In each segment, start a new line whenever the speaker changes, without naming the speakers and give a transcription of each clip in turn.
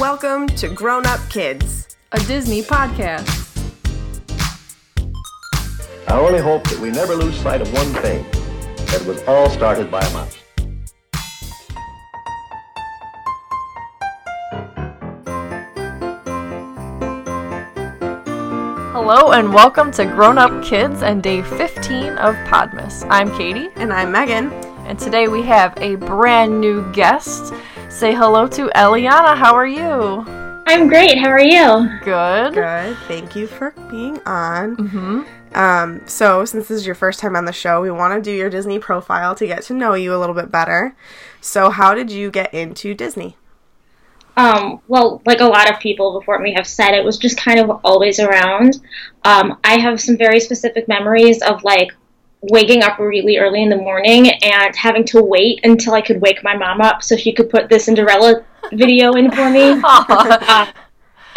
Welcome to Grown Up Kids.
a Disney podcast.
I only hope that we never lose sight of one thing that it was all started by a mouse.
Hello and welcome to Grown Up Kids and day 15 of Podmas. I'm Katie,
And I'm Megan.
and today we have a brand new guest. Say hello to Eliana. How are you?
I'm great. How are you?
Good.
Good. Thank you for being on.
Mm-hmm.
Um, so, since this is your first time on the show, we want to do your Disney profile to get to know you a little bit better. So, how did you get into Disney?
Um, well, like a lot of people before me have said, it was just kind of always around. Um, I have some very specific memories of like waking up really early in the morning and having to wait until I could wake my mom up so she could put the Cinderella video in for me. Uh,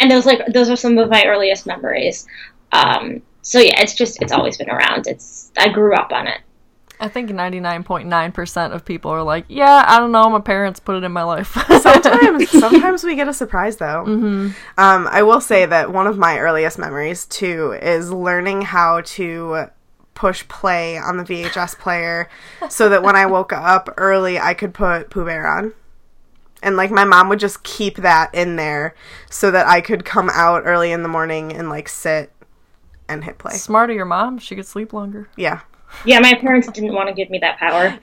and those like those are some of my earliest memories. Um, so yeah, it's just it's always been around. It's I grew up on it.
I think 99.9% of people are like, yeah, I don't know, my parents put it in my life.
Sometimes, sometimes we get a surprise though. Um, I will say that one of my earliest memories too is learning how to push play on the VHS player, so that when I woke up early, I could put Pooh Bear on. And like my mom would just keep that in there so that I could come out early in the morning and like sit and hit play.
Smarter your mom. She could sleep longer.
Yeah.
Yeah, my parents didn't want to give me that power.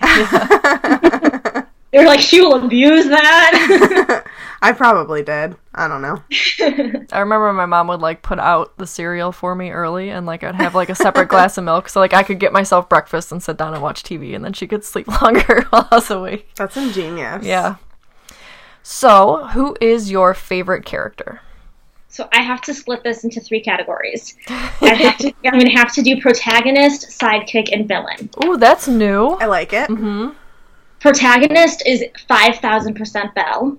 they were like, "She will abuse that."
I probably did. I don't know.
I remember my mom would like put out the cereal for me early and like I'd have like a separate glass of milk so like I could get myself breakfast and sit down and watch TV and then she could sleep longer while I was awake.
That's ingenious.
Yeah. So, who is your favorite character?
so I have to split this into three categories. I have to, I'm going to have to do protagonist, sidekick, and villain.
Oh, that's new.
I like it. Mm-hmm.
Protagonist is five thousand percent Belle.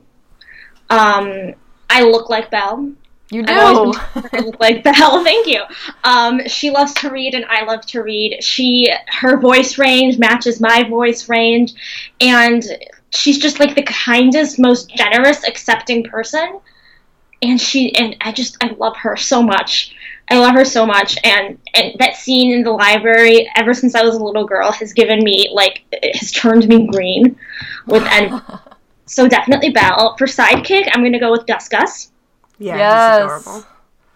Um, I look like Belle.
You do.
I look like Belle. Thank you. Um, she loves to read, and I love to read. She her voice range matches my voice range, and she's just like the kindest, most generous, accepting person. And she and I just I love her so much. I love her so much, and and that scene in the library, ever since I was a little girl, has given me like it has turned me green. With and so definitely Belle for sidekick. I'm gonna go with Gus Gus.
Yeah,
Yes.
adorable.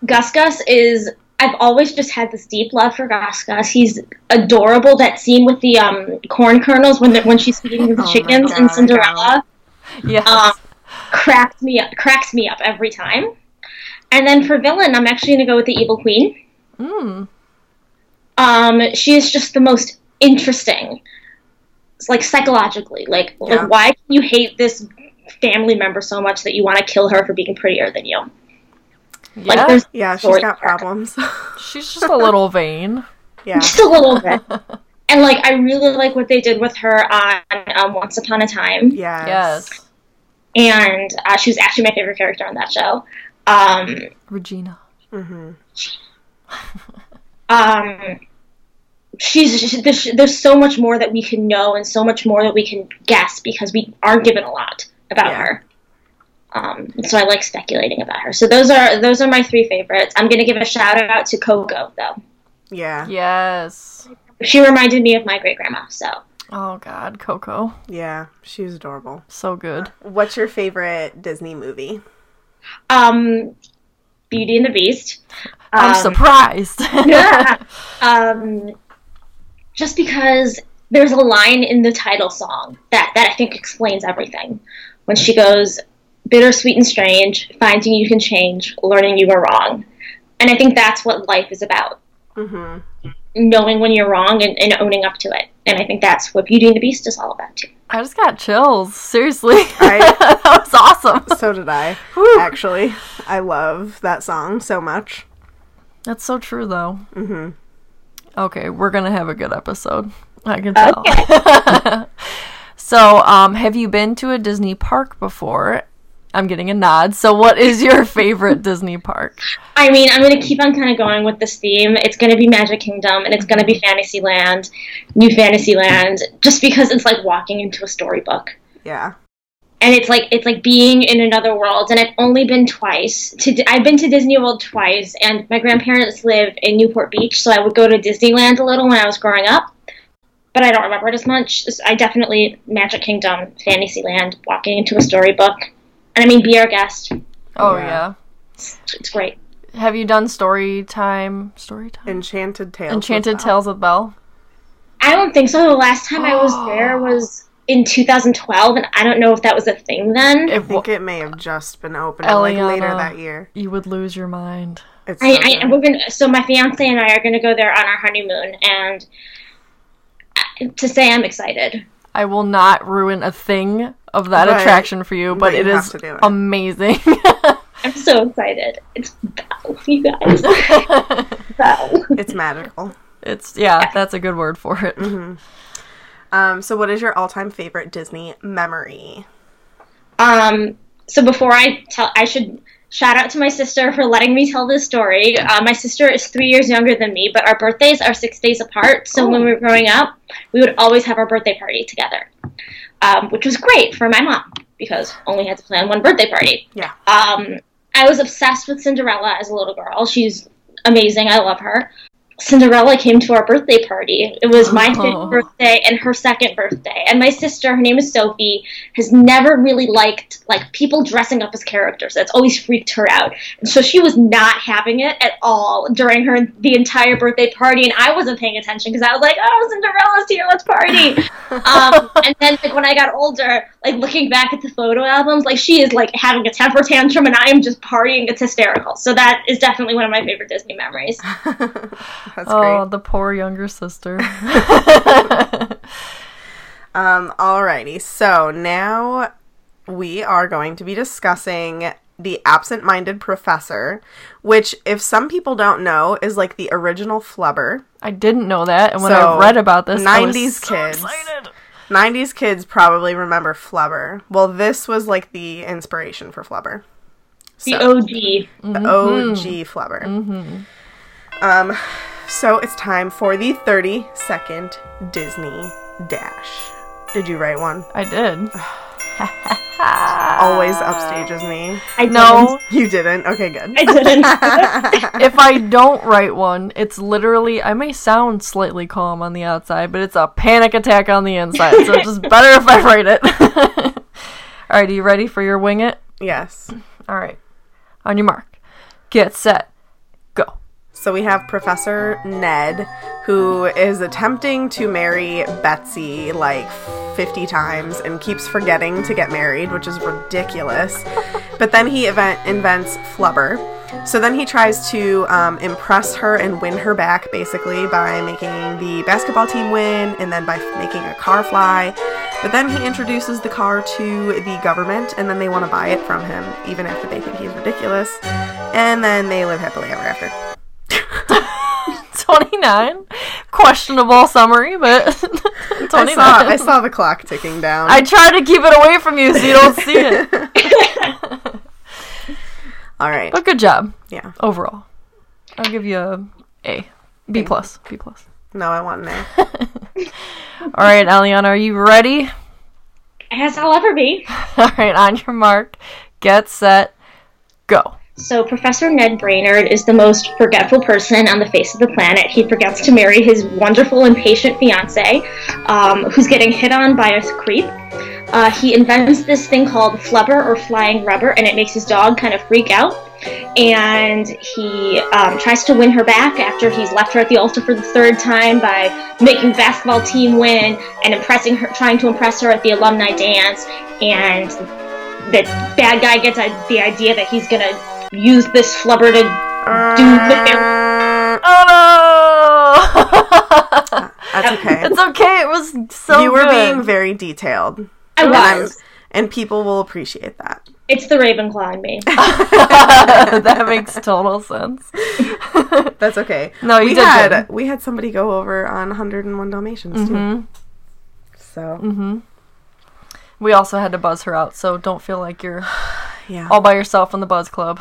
Gus Gus is I've always just had this deep love for Gus Gus. He's adorable. That scene with the um, corn kernels when the, when she's feeding the
Oh
chickens
God,
in Cinderella
Yes.
um, cracks me up, cracks me up every time. And then for villain, I'm actually gonna go with the Evil Queen.
Mm.
Um, she is just the most interesting, It's like psychologically. Like,
Yeah.
like why can you hate this family member so much that you want to kill her for being prettier than you? Like,
Yeah.
there's
Yeah, she's
Story
got
arc.
problems.
She's just a little vain.
yeah.
just a little bit. And like, I really like what they did with her on um, Once Upon a Time,
Yes.
Yes.
and uh, she was actually my favorite character on that show. Um,
Regina.
hmm
um, she's she- there's, there's so much more that we can know and so much more that we can guess because we aren't given a lot about
Yeah.
her. Um, so I like speculating about her. So those are those are my three favorites. I'm gonna give a shout out to Coco though.
Yeah.
Yes.
She reminded me of my great grandma. So
Oh god, Coco.
Yeah. She was adorable.
So good.
What's your favorite Disney movie?
Um, Beauty and the Beast.
I'm
Um,
surprised.
yeah. um, just because there's a line in the title song that, that I think explains everything. When she goes, bittersweet and strange, finding you can change, learning you were wrong. And I think that's what life is about
hmm
knowing when you're wrong and, and owning up to it. And I think that's what Beauty and the Beast is all about, too.
I just got chills. Seriously.
I-
that was awesome.
So did I.
Whew.
Actually, I love that song so much.
That's so true, though.
hmm
Okay, we're gonna have a good episode. I can tell. so, um, have you been to a Disney park before? I'm getting a nod. So, what is your favorite Disney park?
I mean, I'm going to keep on kind of going with this theme. It's going to be Magic Kingdom and it's going to be Fantasyland, New Fantasyland, just because it's like walking into a storybook.
Yeah.
and it's like it's like being in another world. And I've only been twice. To I've been to Disney World twice, and my grandparents live in Newport Beach, so I would go to Disneyland a little when I was growing up. But I don't remember it as much. I definitely Magic Kingdom, Fantasyland, walking into a storybook, and I mean be our guest.
Oh
Yeah.
yeah.
It's, it's great.
Have you done story time? Story time.
Enchanted Tales.
Enchanted
was.
Tales with Belle.
I don't think so. The last time I was there was in 2012, and I don't know if that was a thing then.
I think it may have just been open like later that year.
you would lose your mind.
It's
I,
so
I
good.
we're gonna. So my fiance and I are gonna go there on our honeymoon, and uh, to say I'm excited.
I will not ruin a thing of that
Right.
attraction for you, but
But
it
you have
is
it.
amazing.
I'm so excited. It's Belle, you guys. Belle.
It's magical.
it's yeah, that's a good word for it.
Um, so what is your all-time favorite Disney memory?
Um. So before I tell, I should shout out to my sister for letting me tell this story. Uh, my sister is three years younger than me, but our birthdays are six days apart. So when we were growing up, we would always have our birthday party together, um, which was great for my mom because only had to plan one birthday party.
Yeah.
Um, I was obsessed with Cinderella as a little girl. She's amazing. I love her. Cinderella came to our birthday party. It was my fifth
Oh.
birthday and her second birthday. And my sister, her name is Sophie, has never really liked like people dressing up as characters. That's always freaked her out. And so she was not having it at all during her the entire birthday party. And I wasn't paying attention because I was like, "Oh, Cinderella's here, let's party." um, and then like when I got older, like looking back at the photo albums, like she is like having a temper tantrum, and I am just partying. It's hysterical. So that is definitely one of my favorite Disney memories.
That's
Oh,
great.
the poor younger sister.
Um, alrighty. So now we are going to be discussing the absent-minded professor, which, if some people don't know, is like the original Flubber.
I didn't know that, and when
So,
I read about this, I was
90s
so
kids.
excited.
90s kids probably remember Flubber. Well, this was like the inspiration for Flubber.
The OG.
the OG Flubber. Um, so it's time for the 30 second Disney dash. Did you write one?
I did.
Always upstages me.
I
know
You didn't? Okay, good.
I didn't.
if I don't write one, it's literally I may sound slightly calm on the outside, but it's a panic attack on the inside. So it's just better if I write it. All right, are you ready for your wing it?
Yes.
All right. On your mark. Get set.
So we have Professor Ned, who is attempting to marry Betsy like 50 times and keeps forgetting to get married, which is ridiculous. But then he event- invents Flubber. So then he tries to um, impress her and win her back, basically, by making the basketball team win and then by f- making a car fly. But then he introduces the car to the government and then they want to buy it from him, even after they think he's ridiculous. And then they live happily ever after.
29. Questionable summary, but 29.
I saw, I saw the clock ticking down.
I tried to keep it away from you so you don't see it.
All right.
But good job
Yeah.
overall. I'll give you a A. B plus. B plus.
No, I want an A.
All right, Eliana, are you ready?
As I'll ever be.
All right, on your mark, get set, go.
So, Professor Ned Brainerd is the most forgetful person on the face of the planet. He forgets to marry his wonderful and patient fiance, um, who's getting hit on by a creep. Uh, he invents this thing called flubber or flying rubber, and it makes his dog kind of freak out. And he um, tries to win her back after he's left her at the altar for the third time by making basketball team win and impressing her, trying to impress her at the alumni dance. And the bad guy gets the idea that he's gonna use this flubber to do the
Oh no!
That's okay.
it's okay. It was so
you were
good.
being very detailed.
I
And
was.
And people will appreciate that.
It's the Ravenclaw in me.
that makes total sense.
That's okay.
No, you
we
did
had
good.
we had somebody go over on 101 Dalmatians too.
Mm-hmm.
So
We also had to buzz her out, so don't feel like you're
yeah.
all by yourself in the buzz club.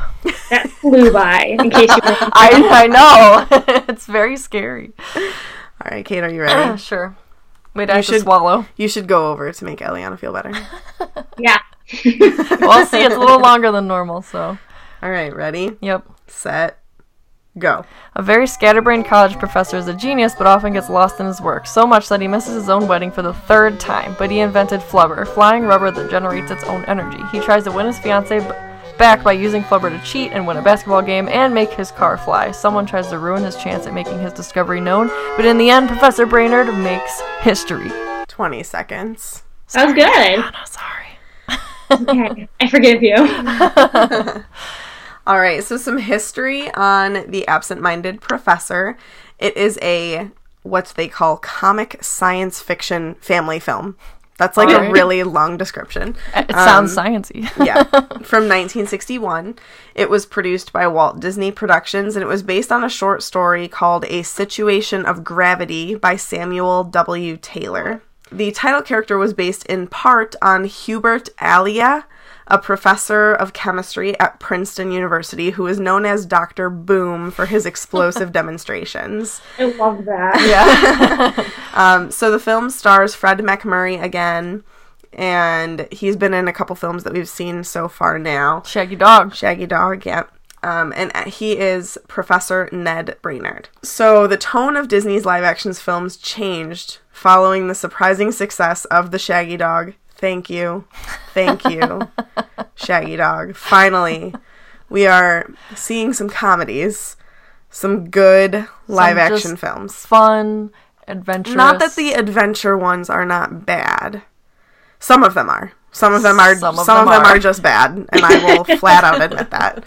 That flew by, in case you
I I know. it's very scary.
All right, Kate, are you ready?
sure. Wait, I have to
should-
swallow.
you should go over to make Eliana feel better.
Yeah.
Well, see, it's a little longer than normal, so.
All right, ready,
Yep.
set, go.
A very scatterbrained college professor is a genius, but often gets lost in his work, so much that he misses his own wedding for the third time. But he invented flubber, flying rubber that generates its own energy. He tries to win his fiancee b- back by using flubber to cheat and win a basketball game and make his car fly. Someone tries to ruin his chance at making his discovery known, but in the end, Professor Brainerd makes history.
20 seconds.
That was good.
Oh, sorry.
Okay, I forgive you.
All right, so some history on the absent minded professor. It is a what they call comic science fiction family film. That's like a really long description.
It sounds um, sciencey.
yeah, from 1961. It was produced by Walt Disney Productions and it was based on a short story called A Situation of Gravity by Samuel W. Taylor. The title character was based in part on Hubert Alyea, a professor of chemistry at Princeton University who is known as Dr. Boom for his explosive demonstrations.
I love that.
Um, so the film stars Fred MacMurray again, and he's been in a couple films that we've seen so far now.
Shaggy dog.
Shaggy Dog, yeah. Um, and he is Professor Ned Brainerd. So the tone of Disney's live action films changed following the surprising success of the Shaggy Dog. Thank you. Thank you, Shaggy Dog. Finally, we are seeing some comedies, some good live action
just
films.
Fun, adventurous.
Not that the adventure ones are not bad. Some of them are. Some of them are.
Some
Some
of
of,
them
them, are.
are.
just bad, and I will flat out admit that.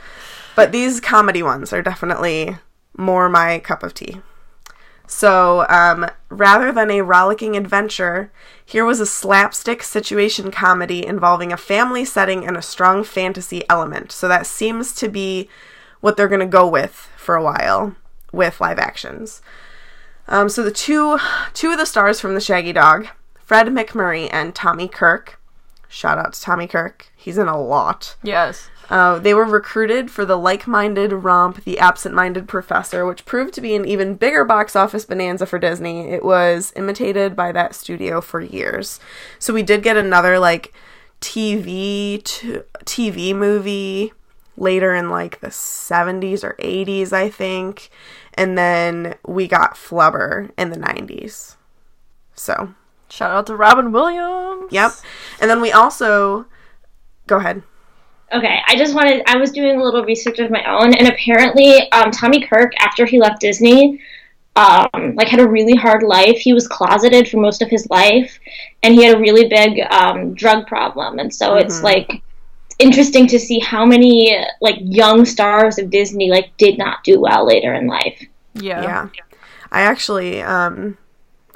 But these comedy ones are definitely more my cup of tea. So, um, rather than a rollicking adventure, here was a slapstick situation comedy involving a family setting and a strong fantasy element. So that seems to be what they're going to go with for a while with live actions. Um, so the two two of the stars from the Shaggy Dog, Fred MacMurray and Tommy Kirk. Shout out to Tommy Kirk. He's in a lot.
Yes.
Uh, they were recruited for the like-minded romp, The Absent-Minded Professor, which proved to be an even bigger box office bonanza for Disney. It was imitated by that studio for years. So we did get another like TV to TV movie later in like the 70s or 80s, I think. And then we got Flubber in the 90s. So,
Shout out to Robin Williams.
yep. And then we also go ahead.
Okay, I just wanted. I was doing a little research of my own, and apparently, um, Tommy Kirk, after he left Disney, um, like had a really hard life. He was closeted for most of his life, and he had a really big um, drug problem. And so it's like interesting to see how many like young stars of Disney like did not do well later in life.
Yeah.
Yeah. I actually um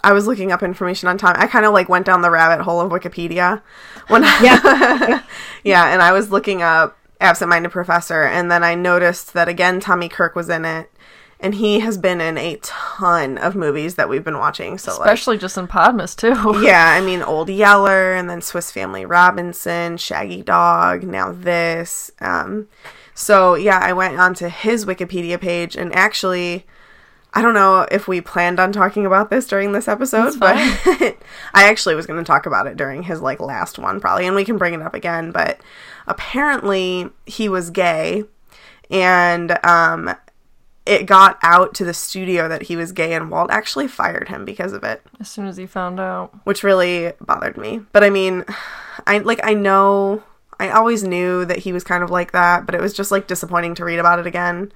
I was looking up information on Tom. I kind of like went down the rabbit hole of Wikipedia when
Yeah.
yeah, and I was looking up Absent-Minded Professor and then I noticed that again Tommy Kirk was in it and he has been in a ton of movies that we've been watching. So like
Especially just in Podmas too.
yeah, I mean Old Yeller and then Swiss Family Robinson, Shaggy Dog, now this. Um so yeah, I went onto his Wikipedia page and actually I don't know if we planned on talking about this during this episode, but I actually was going to talk about it during his like last one probably and we can bring it up again, but apparently he was gay and um it got out to the studio that he was gay and Walt actually fired him because of it
As soon as he found out.
which really bothered me. But I mean, I like I know I always knew that he was kind of like that, but it was just like disappointing to read about it again.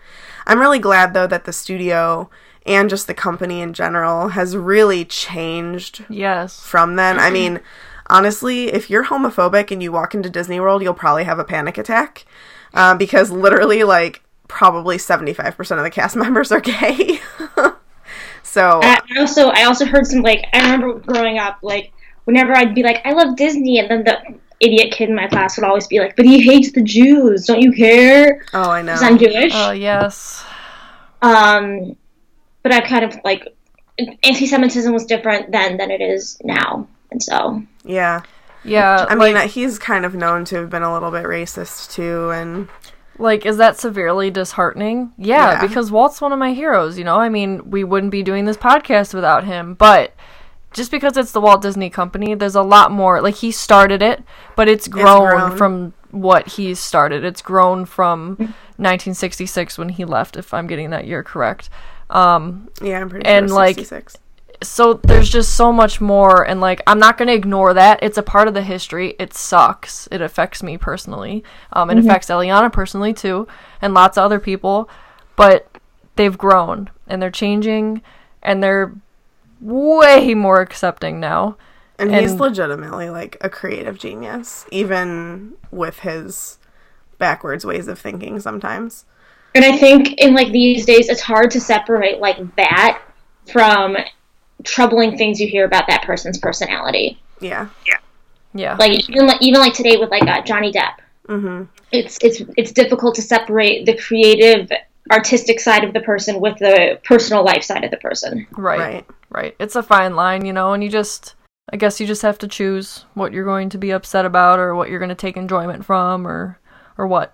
I'm really glad though that the studio and just the company in general has really changed
Yes.
from then. I mean, honestly, if you're homophobic and you walk into Disney World, you'll probably have a panic attack uh, because literally, like, probably 75% of the cast members are gay. so,
I I also I also heard some like I remember growing up like whenever I'd be like I love Disney and then the idiot kid in my class would always be like but he hates the Jews don't you care
oh, I know.
because I'm Jewish
Oh yes.
um but I kind of like anti-Semitism was different then than it is now and so
Yeah.
Yeah.
I
like,
mean, he's kind of known to have been a little bit racist too, and
like, is that severely disheartening? Yeah,
Yeah.
because Walt's one of my heroes. You know, I mean, we wouldn't be doing this podcast without him. But just because it's the Walt Disney Company, there's a lot more. Like he started it, but it's grown,
grown.
from what he started. It's grown from mm. 1966 when he left, if I'm getting that year correct. Um,
Yeah, I'm pretty
And,
sure.
like,
66.
so there's just so much more and like i'm not going to ignore that it's a part of the history it sucks it affects me personally um, it affects eliana personally too and lots of other people but they've grown and they're changing and they're way more accepting now
And he's legitimately like a creative genius, even with his backwards ways of thinking sometimes.
And I think in like these days, it's hard to separate like that from troubling things you hear about that person's personality.
Yeah.
yeah Yeah.
Like even like even like today with like uh, Johnny Depp,
Mm-hmm.
it's it's it's difficult to separate the creative, artistic side of the person with the personal life side of the person.
right,
Right.
right it's a fine line you know and you just i guess you just have to choose what you're going to be upset about or what you're going to take enjoyment from or or what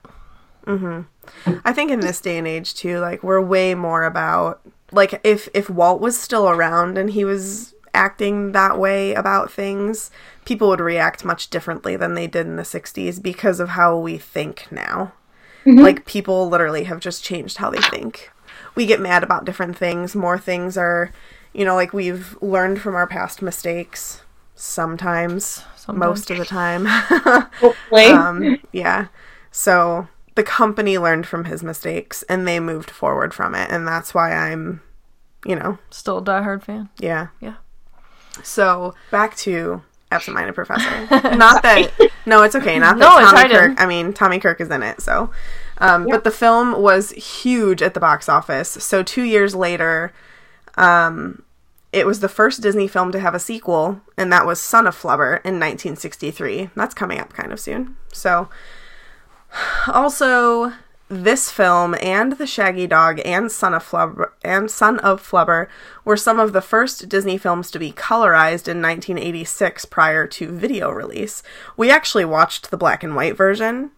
I think in this day and age too, like we're way more about like if if Walt was still around and he was acting that way about things, people would react much differently than they did in the 60s because of how we think now. Like people literally have just changed how they think. We get mad about different things, more things are, you know, like we've learned from our past mistakes sometimes,
Sometimes.
most of the time.
Hopefully,
um, yeah. So the company learned from his mistakes and they moved forward from it. And that's why I'm, you know,
still a diehard fan
yeah.
Yeah.
So back to Absent Minded Professor. not that, no, it's okay. Not that
No,
Tommy
tied.
Kirk, I mean, Tommy Kirk is in it. So, um, but the film was huge at the box office. So two years later, um, it was the first Disney film to have a sequel, and that was Son of Flubber in 1963. That's coming up kind of soon. So, also this film and The Shaggy Dog and Son of Flubber and Son of Flubber were some of the first Disney films to be colorized in 1986 prior to video release. We actually watched the black and white version.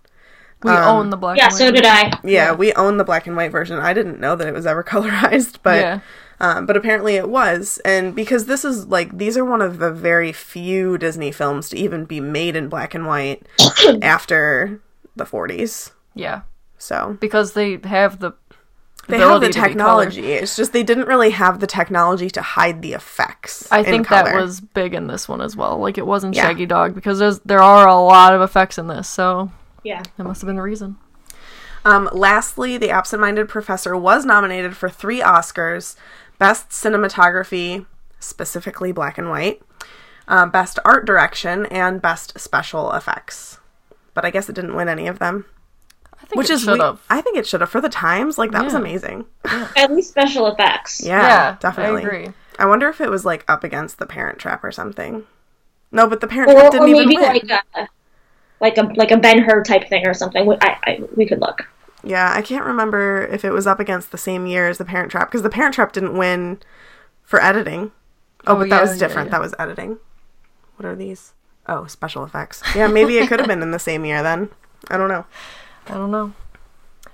we own the black
yeah.
and white
So did I.
Yeah, we own the black and white version. I didn't know that it was ever colorized, but
Yeah.
um, but apparently it was. And because this is like these are one of the very few Disney films to even be made in black and white after the 40s.
yeah
So
because they have the
they have the
ability to be colored.
technology. It's just they didn't really have the technology to hide the effects.
I
in
think that was big in this one as well. Like it wasn't
Yeah.
Shaggy Dog because there's there are a lot of effects in this, so
Yeah.
that must have been the reason.
Um, lastly, The Absent Minded Professor was nominated for three Oscars Best Cinematography, specifically black and white, uh, Best Art Direction, and Best Special Effects. But I guess it didn't win any of them.
I think
Which
it
is,
should
we-
have.
I think it should have. For the times, like, that was
Yeah.
amazing.
At least special effects.
Yeah,
Yeah,
definitely.
I agree.
I wonder if it was, like, up against The Parent Trap or something. No, but The Parent
Or,
Trap
or
didn't even
maybe
win.
like a like a like a Ben Hur type thing or something. We, I, I we could look.
Yeah, I can't remember if it was up against the same year as The Parent Trap because The Parent Trap didn't win for editing. Oh,
Oh,
but that
yeah,
was
yeah,
different.
yeah.
That was editing. What are these? Oh, special effects. Yeah, maybe it could have been in the same year then. I don't know.
I don't know.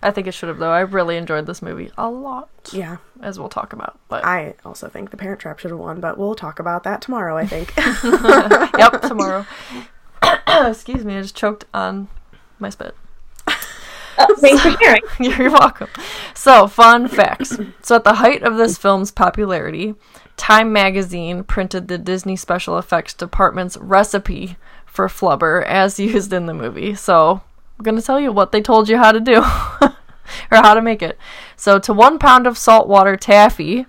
I think it should have though. I really enjoyed this movie a lot,
Yeah,
as we'll talk about. But
I also think The Parent Trap should have won, but we'll talk about that tomorrow, I think.
yep, tomorrow. Excuse me, I just choked on my spit.
Oh, thanks for sharing.
You're welcome. So, fun facts. So, at the height of this film's popularity, Time magazine printed the Disney special effects department's recipe for Flubber as used in the movie. So, I'm going to tell you what they told you how to do or how to make it. So, to one pound of saltwater taffy,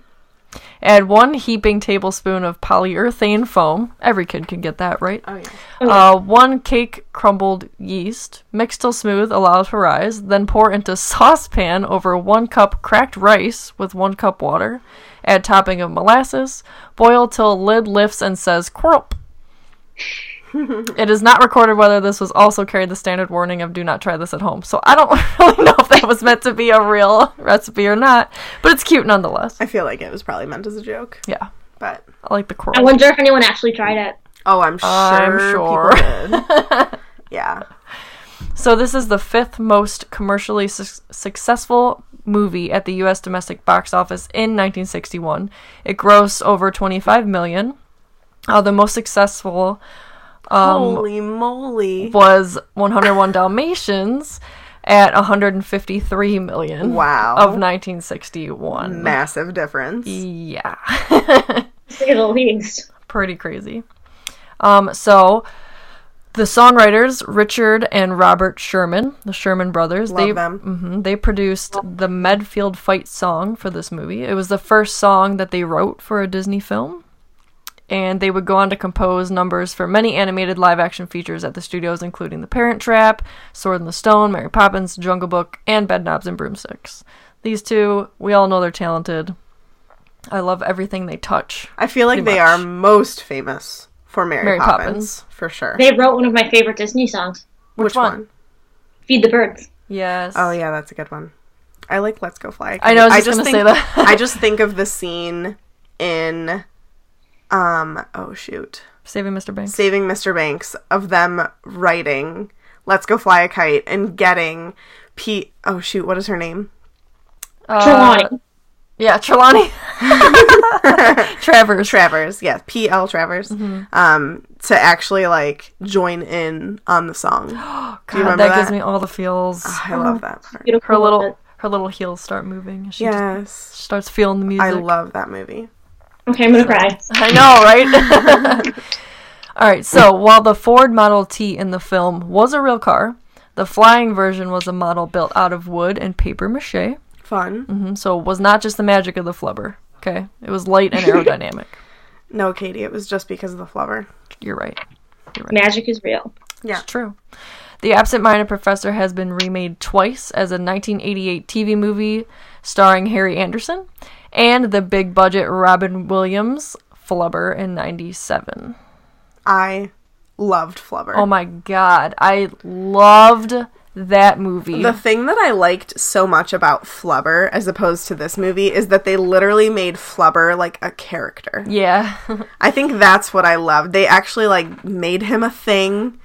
add one heaping tablespoon of polyurethane foam. Every kid can get that, right?
oh yeah.
Uh, one cake crumbled yeast, mix till smooth, allow to rise, then pour into saucepan over one cup cracked rice with one cup water. Add topping of molasses. Boil till lid lifts and says quirp. it is not recorded whether this was also carried the standard warning of do not try this at home. So I don't really know if that was meant to be a real recipe or not, but it's cute nonetheless.
I feel like it was probably meant as a joke,
Yeah,
but
I like the
quote.
I
wonder if anyone actually tried it.
oh, I'm sure.
I'm sure.
did. yeah.
So this is the fifth most commercially su- successful movie at the U.S. domestic box office in 1961. It grossed over 25 million. Uh, the most successful um,
Holy moly!
was 101 Dalmatians at 153 million
Wow.
of 1961.
Massive difference.
Yeah.
say the least.
Pretty crazy. Um, so the songwriters Richard and Robert Sherman, the Sherman brothers,
Love
they
them.
mhm, they produced the Medfield fight song for this movie. It was the first song that they wrote for a Disney film. And they would go on to compose numbers for many animated live action features at the studios, including The Parent Trap, Sword in the Stone, Mary Poppins, Jungle Book, and Bedknobs and Broomsticks. These two, we all know they're talented. I love everything they touch.
I feel like they
much.
are most famous for Mary,
Mary
Poppins,
Poppins.
for sure.
They wrote one of my favorite Disney songs,
Which
one?
one?
Feed the Birds.
Yes.
Oh yeah, that's a good one. I like Let's Go Fly.
I know, I was just gonna
think,
say that.
I just think of the scene in, um, oh shoot,
Saving Mr. Banks.
Saving Mr. Banks of them writing "Let's Go Fly a Kite" and getting Pete. Oh shoot, what is her name?
Uh,
Trelawney.
Yeah, Trelawney. Travers.
Travers, yes, P. L. Travers,
Mm-hmm.
um, to actually like join in on the song.
God, that,
that?
gives me all the feels.
I love that part.
Beautiful.
Her little her little heels start moving. She just
Yes,
starts feeling the music.
I love that movie.
Okay, I'm gonna cry.
I know, right? All right. So while the Ford Model T in the film was a real car, the flying version was a model built out of wood and paper mache.
Fun.
hmm So it was not just the magic of the flubber. Okay, it was light and aerodynamic.
No, Katie, it was just because of the flubber.
You're right.
Magic is real.
Yeah.
It's true. The Absent Minded Professor has been remade twice as a 1988 TV movie starring Harry Anderson and the big budget Robin Williams Flubber in 97.
I loved Flubber.
Oh my god, I loved that movie.
The thing that I liked so much about Flubber as opposed to this movie is that they literally made Flubber like a character.
yeah.
I think that's what I loved. They actually like made him a thing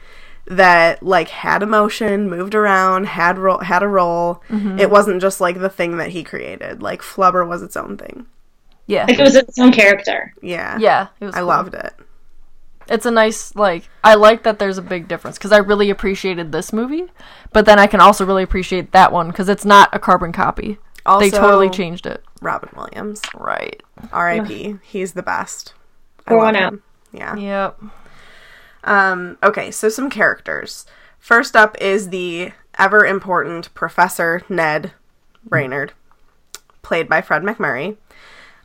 that like had emotion, moved around, had ro- had a role.
Mm-hmm.
It wasn't just like the thing that he created. Like Flubber was its own thing.
yeah.
Like it was its own character.
Yeah.
Yeah, it was
I
cool.
loved it.
It's a nice like I like that there's a big difference cuz I really appreciated this movie, but then I can also really appreciate that one cuz it's not a carbon copy.
Also,
they totally changed it.
Robin Williams.
Right.
R.I.P. He's the best. I
Pour one out.
him. Yeah.
Yep.
Um, okay, so some characters. First up is the ever important Professor Ned Brainerd, played by Fred MacMurray.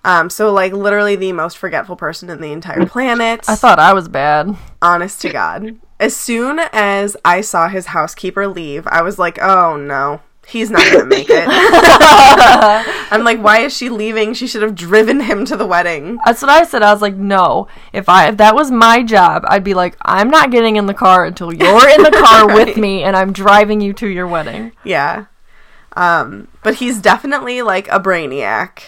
Um, so like literally the most forgetful person in the entire planet.
I thought I was bad.
honest to God. As soon as I saw his housekeeper leave, I was like, oh no. He's not gonna make it. I'm like, why is she leaving? She should have driven him to the wedding.
That's what I said. I was like, no. If I if that was my job, I'd be like, I'm not getting in the car until you're in the car with me and I'm driving you to your wedding.
Yeah. Um, but he's definitely like a brainiac.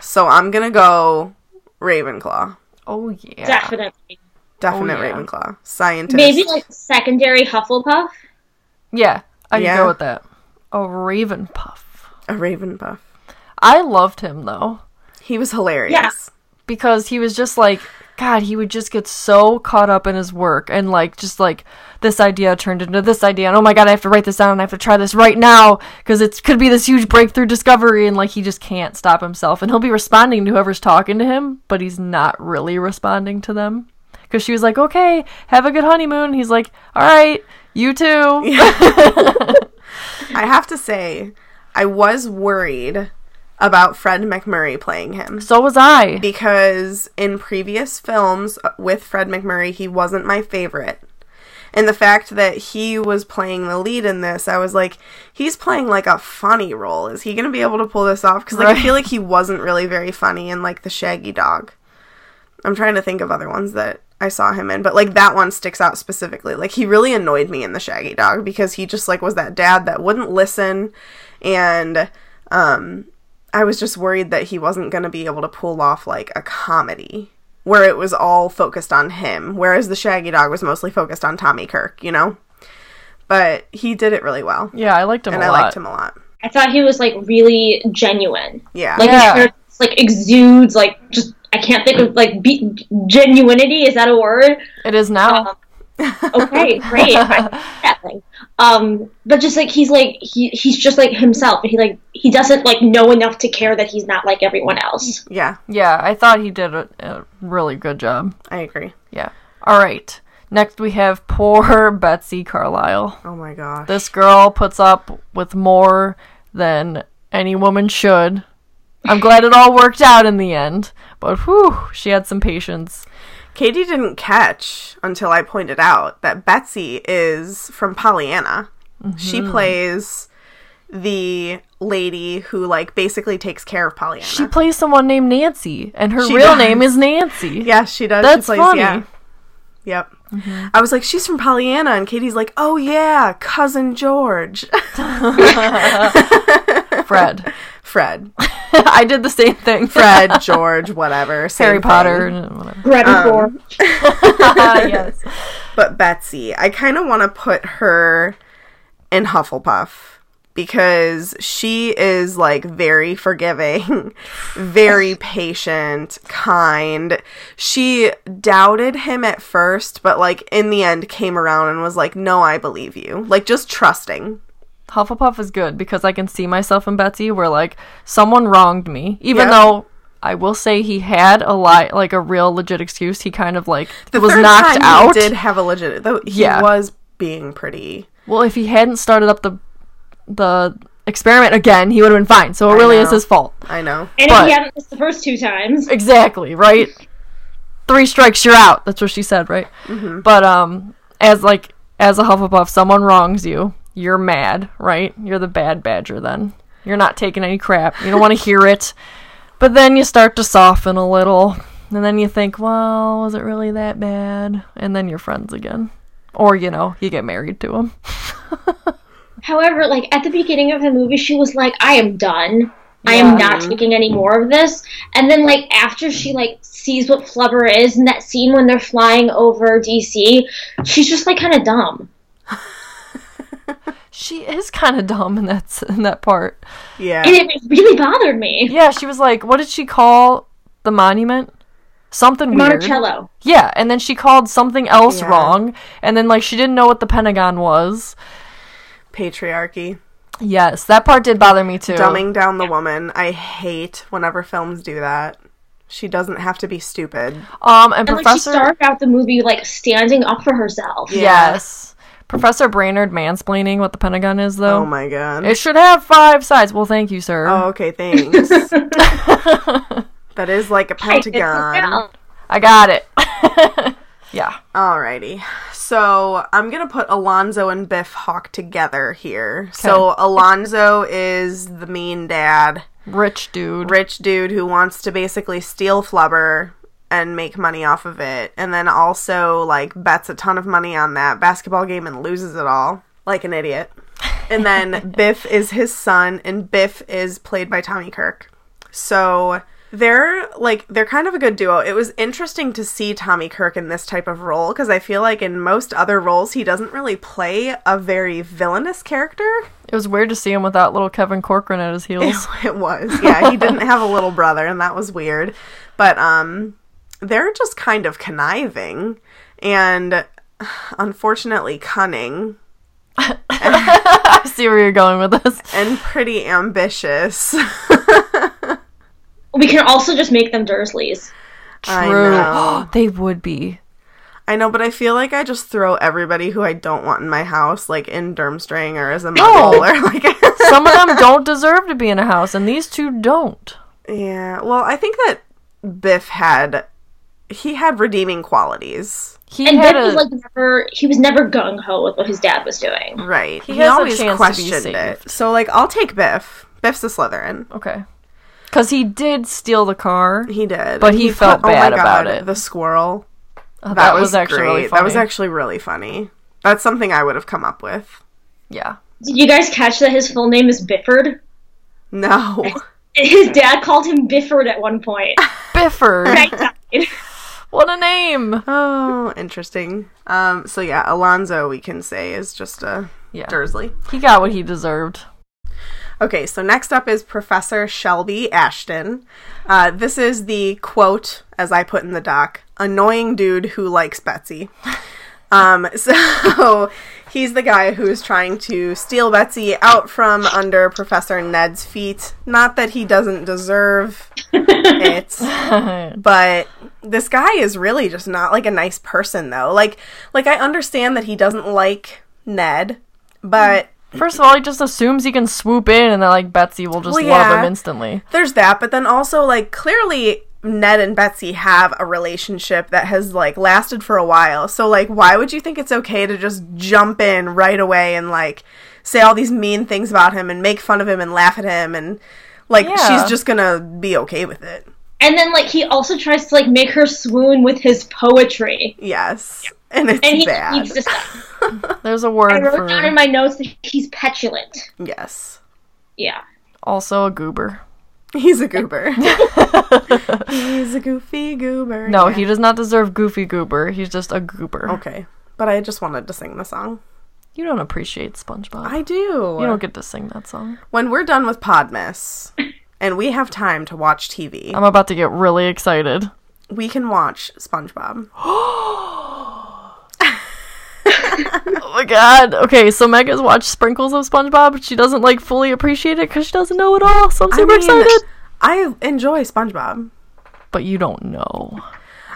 So I'm gonna go Ravenclaw.
Oh yeah.
Definitely.
Definite
Oh, yeah.
Ravenclaw. Scientist.
Maybe like secondary Hufflepuff.
Yeah. I
Yeah.
can go with that. A Raven Puff.
a Ravenpuff.
I loved him though.
He was hilarious.
Yeah.
because he was just like god he would just get so caught up in his work and like just like this idea turned into this idea and oh my god i have to write this down and i have to try this right now because it could be this huge breakthrough discovery and like he just can't stop himself and he'll be responding to whoever's talking to him but he's not really responding to them because she was like okay have a good honeymoon he's like all right you too
I have to say, I was worried about Fred MacMurray playing him.
so was i
because in previous films uh, with Fred MacMurray, he wasn't my favorite. And the fact that he was playing the lead in this, I was like, he's playing like a funny role. Is he going to be able to pull this off? Because like, I feel like he wasn't really very funny in like the Shaggy Dog. I'm trying to think of other ones that I saw him in, but like that one sticks out specifically. Like he really annoyed me in the Shaggy Dog because he just like was that dad that wouldn't listen and um I was just worried that he wasn't going to be able to pull off like a comedy where it was all focused on him, whereas the Shaggy Dog was mostly focused on Tommy Kirk, you know? But he did it really well.
yeah i liked him
and
a
I
lot
liked him a lot.
I thought he was like really genuine.
Yeah.
Like
Yeah.
his character like exudes like just I can't think of like be- genuinity. Is that a word?
It is now.
Um, okay, great. I that thing. Um, but just like he's like he he's just like himself, and he like he doesn't like know enough to care that he's not like everyone else.
Yeah,
yeah, I thought he did a, a really good job.
I agree.
Yeah. All right. Next we have poor Betsy Carlisle.
Oh my gosh.
This girl puts up with more than any woman should. I'm glad it all worked out in the end, but whew, she had some patience.
Katie didn't catch until I pointed out that Betsy is from Pollyanna. She mm-hmm. plays the lady who like basically takes care of Pollyanna.
She plays someone named Nancy, and her
She
real
does.
name is Nancy.
yeah, she does.
That's
she plays,
funny.
Yeah. Yep. Mm-hmm. I was like, she's from Pollyanna, and Katie's like, oh yeah, cousin George,
Fred.
Fred,
I did the same thing.
Fred, George, whatever.
Harry. Potter. and whatever.
Greta um, Ford.
yes.
But Betsy, I kind of want to put her in Hufflepuff because she is like very forgiving, very patient, kind. She doubted him at first, but like in the end came around and was like, "No, I believe you." Like just trusting.
Hufflepuff is good because I can see myself in Betsy where like someone wronged me, even
Yeah.
though I will say he had a lie, like a real legit excuse. He kind of like
The
was
third
knocked
time
out.
He did have a legit. Though he
Yeah.
was being pretty.
Well, if he hadn't started up the the experiment again, he would have been fine. So it
I
really is his fault.
I know.
And if he hadn't missed the first two times,
Exactly, right? Three strikes, you're out. That's what she said, right?
Mm-hmm.
But um, as like as a Hufflepuff, someone wrongs you, you're mad, right? You're the bad badger. Then you're not taking any crap. You don't want to hear it. But then you start to soften a little, and then you think, well, was it really that bad? And then you're friends again, or you know, you get married to him.
However, like at the beginning of the movie, she was like, "I am done. I am not taking any more of this." And then, like after she like sees what Flubber is in that scene when they're flying over DC, she's just like kind of dumb.
She is kind of dumb in that in that part.
Yeah.
And it really bothered me.
Yeah, she was like, what did she call the monument? Something weird.
Monticello.
Yeah, and then she called something else
Yeah.
wrong, and then like she didn't know what the Pentagon was.
Patriarchy.
Yes, that part did bother me too.
Dumbing down the woman. I hate whenever films do that. She doesn't have to be stupid.
Um, and
And like she
Professor.
started out the movie like standing up for herself.
Yes, Professor Brainerd mansplaining what the Pentagon is, though.
Oh my god.
It should have five sides. Well, thank you, sir.
Oh, okay, thanks. that is like a pentagon.
I got it. yeah.
Alrighty. So I'm gonna put Alonzo and Biff Hawk together here. So Alonzo is the mean dad,
Rich dude.
rich dude who wants to basically steal Flubber and make money off of it, and then also like bets a ton of money on that basketball game and loses it all like an idiot. And then Biff is his son, and Biff is played by Tommy Kirk. So they're like they're kind of a good duo. It was interesting to see Tommy Kirk in this type of role because I feel like in most other roles he doesn't really play a very villainous character.
It was weird to see him without little Kevin Corcoran at his heels.
It was. Yeah, he didn't have a little brother and that was weird. But um they're just kind of conniving and unfortunately cunning
I see where you're going with this.
and pretty ambitious.
We can also just make them Dursleys.
I
True.
know.
they would be.
I know, but I feel like I just throw everybody who I don't want in my house, like in Durmstrang or as a
No.
muggle or like.
Some of them don't deserve to be in a house, and these two don't.
yeah, well, I think that Biff had he had redeeming qualities,
He
And
had
Biff
a,
was like never he was never gung ho with what his dad was doing.
right? He,
has a
always
to be
questioned it. So, like, I'll take Biff. Biff's a Slytherin.
okay, because he did steal the car.
He did,
But he felt
oh my
bad about it.
The squirrel.
Oh,
That, was,
actually
great.
really funny.
That was actually really funny. That's something I would have come up with.
yeah.
Did you guys catch that his full name is Bifford?
No.
His dad called him Bifford at one point.
Bifford.
I died.
what a name.
Oh, interesting. Um. So yeah, Alonzo, we can say is just a
Yeah.
Dursley.
He got what he deserved.
Okay, so next up is Professor Shelby Ashton. Uh, this is the quote, as I put in the doc, annoying dude who likes Betsy. Um, so he's the guy who's trying to steal Betsy out from under Professor Ned's feet. Not that he doesn't deserve it, but this guy is really just not like a nice person though. Like like I understand that he doesn't like Ned, but mm.
First of all, he just assumes he can swoop in and that like Betsy will just
Well,
love him instantly.
there's that, but then also like clearly Ned and Betsy have a relationship that has like lasted for a while. So like why would you think it's okay to just jump in right away and like say all these mean things about him and make fun of him and laugh at him and like
Yeah.
she's just going to be okay with it.
And then like he also tries to like make her swoon with his poetry.
Yes. And it's
And he
bad.
needs to stop.
There's a word I
wrote down in my notes that he's petulant.
yes.
Yeah.
also a goober.
He's a goober. He's a goofy goober.
No,
Yeah.
he does not deserve goofy goober. He's just a goober.
Okay. But I just wanted to sing the song.
You don't appreciate SpongeBob.
I do.
you don't get to sing that song.
when we're done with Podmas and we have time to watch TV,
I'm about to get really excited.
we can watch SpongeBob.
Oh my god. Okay, so Meg has watched sprinkles of SpongeBob. but She doesn't like fully appreciate it because she doesn't know it all. So I'm super
mean,
excited.
I enjoy SpongeBob.
But you don't know.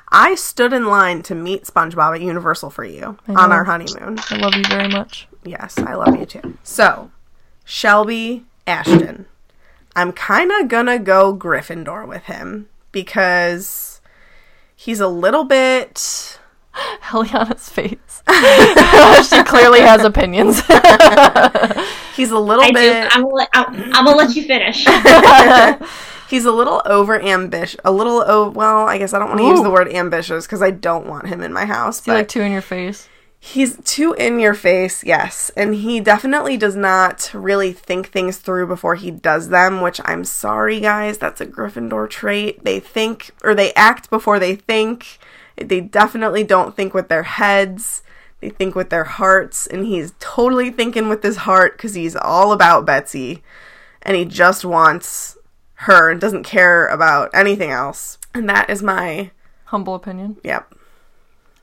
I stood in line to meet SpongeBob at Universal for you on
know.
our honeymoon.
I love you very much.
Yes, I love you too. So, Shelby Ashton. I'm kind of gonna go Gryffindor with him because he's a little bit.
Eliana's face. she clearly has opinions.
He's a little
I do.
bit.
I'm gonna, let, I'm, I'm gonna let you finish.
He's a little over ambitious. A little. Oh, well, I guess I don't want to use the word ambitious because I don't want him in my house.
See,
But
like two in your face.
He's too in your face, yes. And he definitely does not really think things through before he does them, which I'm sorry, guys. That's a Gryffindor trait. They think, or they act before they think. They definitely don't think with their heads. They think with their hearts. And he's totally thinking with his heart because he's all about Betsy. And he just wants her and doesn't care about anything else. And that is my,
Humble opinion.
yep.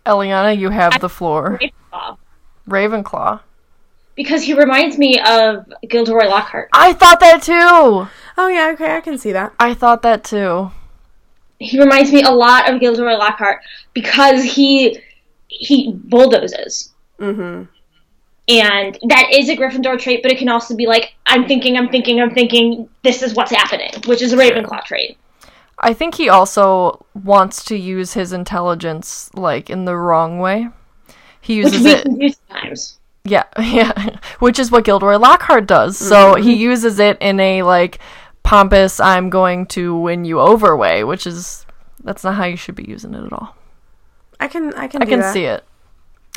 Eliana, you have the floor.
Ravenclaw.
Ravenclaw.
Because he reminds me of Gilderoy Lockhart.
I thought that too.
Oh, yeah, okay, I can see that.
I thought that too.
He reminds me a lot of Gilderoy Lockhart because he he bulldozes.
Mm-hmm.
And that is a Gryffindor trait, but it can also be like, I'm thinking, I'm thinking, I'm thinking, this is what's happening, which is a Ravenclaw trait.
I think he also wants to use his intelligence like in the wrong way. He
Which
uses it
can do.
Yeah, yeah. Which is what Gilderoy Lockhart does. So mm-hmm. he uses it in a like pompous I'm going to win you over way, which is that's not how you should be using it at all.
I can, I can,
I can see it.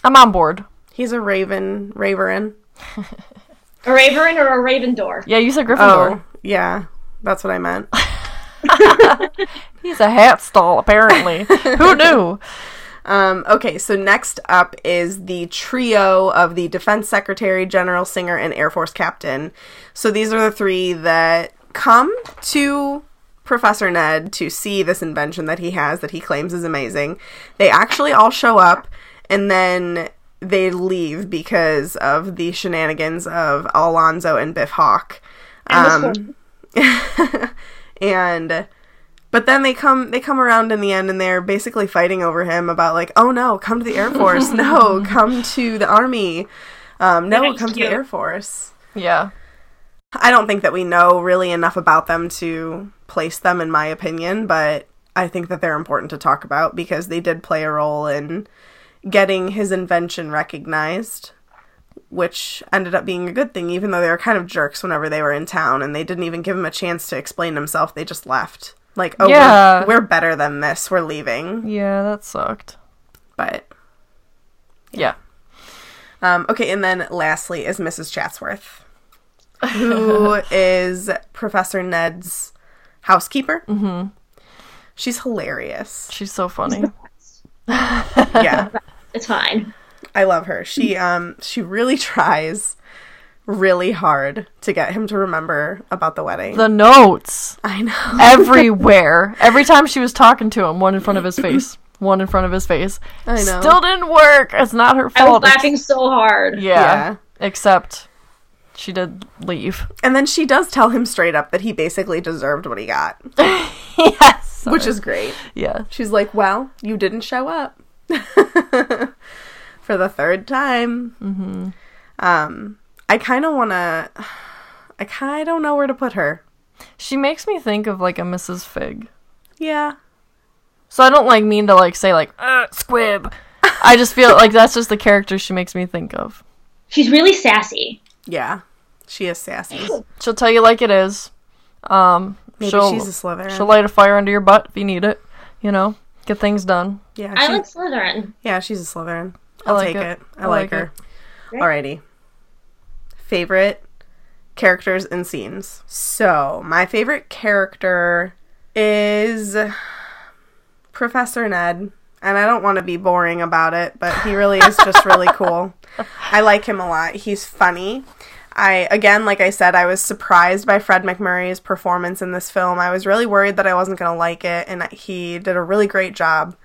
I'm on board.
He's a raven, raverin.
A Raverin or a Ravendor.
Yeah, you said Gryffindor.
Oh, yeah, that's what I meant.
He's a hat stall, apparently. Who knew?
Um, okay, so next up is the trio of the Defense Secretary, General Singer, and Air Force Captain. So these are the three that come to Professor Ned to see this invention that he has that he claims is amazing. They actually all show up and then they leave because of the shenanigans of Alonzo and Biff Hawk.
And
Um, and but then they come they come around in the end and they're basically fighting over him about like oh no come to the air force. No come to the army. Um, no come to the air force.
Yeah.
i don't think that we know really enough about them to place them in my opinion but i think that they're important to talk about because they did play a role in getting his invention recognized which ended up being a good thing even though they were kind of jerks whenever they were in town and they didn't even give him a chance to explain himself they just left like oh
Yeah.
we're, we're better than this we're leaving
Yeah, that sucked.
but
Yeah.
um, okay and then lastly is mrs chatsworth who is professor ned's housekeeper mm-hmm. she's hilarious
She's so funny.
yeah
It's fine.
I love her. She um she really tries really hard to get him to remember about the wedding.
The notes
I know.
everywhere. Every time she was talking to him, one in front of his face, one in front of his face.
I know.
Still didn't work. It's not her fault.
I was
fault. It's-
laughing so hard.
Yeah.
Yeah.
Except she did leave.
And then she does tell him straight up that he basically deserved what he got,
yes.
which is great.
yeah.
She's like, "Well, you didn't show up for the third time." Mm-hmm. Um, I kind of want to. I kind of don't know where to put her.
She makes me think of like a Mrs. Figg.
Yeah,
So I don't like mean to like say like uh, squib. I just feel like that's just the character she makes me think of.
She's really sassy.
yeah, she is sassy.
She'll tell you like it is. Um,
Maybe
she'll
she's a Slytherin.
she'll light a fire under your butt if you need it. You know, get things done.
yeah,
I
she-
like Slytherin.
yeah, she's a Slytherin.
I
I'll
like
take
it.
it. I,
I
like,
like
her.
Great.
Alrighty. Favorite characters and scenes. So my favorite character is Professor Ned. And I don't want to be boring about it, but he really is just really cool. I like him a lot. He's funny. I again, like I said, I was surprised by Fred MacMurray's performance in this film. I was really worried that I wasn't going to like it, and he did a really great job.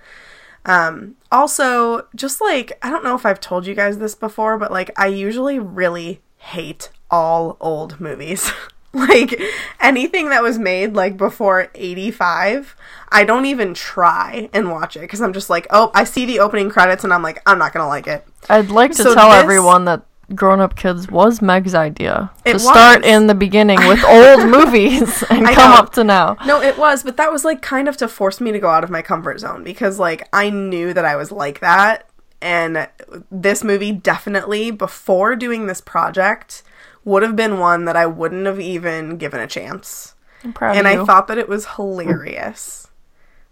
Um, also, just like I don't know if I've told you guys this before, but like I usually really hate all old movies. like anything that was made like before 85, I don't even try and watch it because I'm just like, oh, I see the opening credits and I'm like, I'm not gonna like it.
I'd like to
So
tell
this-
everyone that Grown Up Kids was Meg's idea
It
to start in the beginning with old movies and
I
come
know.
up to now.
No, it was, but that was like kind of to force me to go out of my comfort zone because like I knew that I was like that and this movie definitely before doing this project would have been one that I wouldn't have even given a chance.
I'm proud
and I thought that it was hilarious.